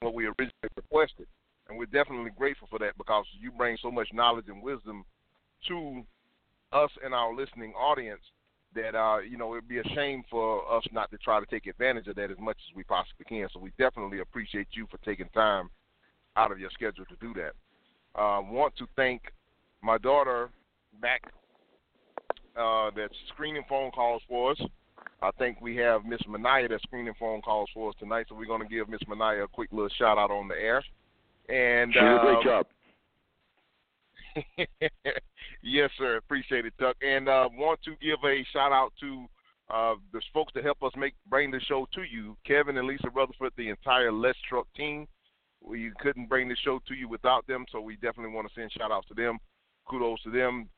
what we originally requested and we're definitely grateful for that because you bring so much knowledge and wisdom to us and our listening audience that uh, you know it'd be a shame for us not to try to take advantage of that as much as we possibly can. So we definitely appreciate you for taking time out of your schedule to do that. Uh, want to thank my daughter back uh, that's screening phone calls for us. I think we have Miss Manaya that's screening phone calls for us tonight, so we're going to give Miss Manaya a quick little shout out on the air. And she did a great um, job. yes, sir. Appreciate it, Chuck. And uh, want to give a shout out to uh, the folks that help us make bring the show to you, Kevin and Lisa Rutherford, the entire Let's Truck team. we couldn't bring the show to you without them, so we definitely want to send shout outs to them. Kudos to them.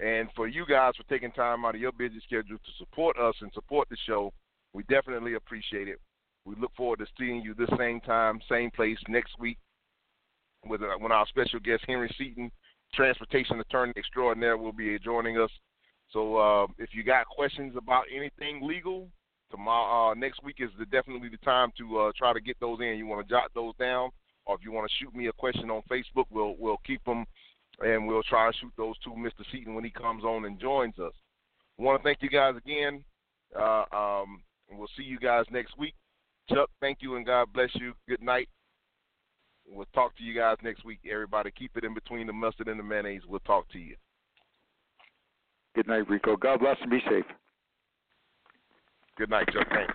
And for you guys for taking time out of your busy schedule to support us and support the show, we definitely appreciate it. We look forward to seeing you this same time, same place next week with uh, when our special guest Henry Seaton, transportation attorney extraordinaire, will be joining us. So uh, if you got questions about anything legal, tomorrow uh, next week is the, definitely the time to uh, try to get those in. You want to jot those down, or if you want to shoot me a question on Facebook, we'll we'll keep them and we'll try to shoot those to Mr. Seaton when he comes on and joins us. Want to thank you guys again. Uh, um, we'll see you guys next week. Chuck, thank you and God bless you. Good night. We'll talk to you guys next week. Everybody, keep it in between the mustard and the mayonnaise. We'll talk to you. Good night, Rico. God bless and be safe. Good night, Chuck. Thanks.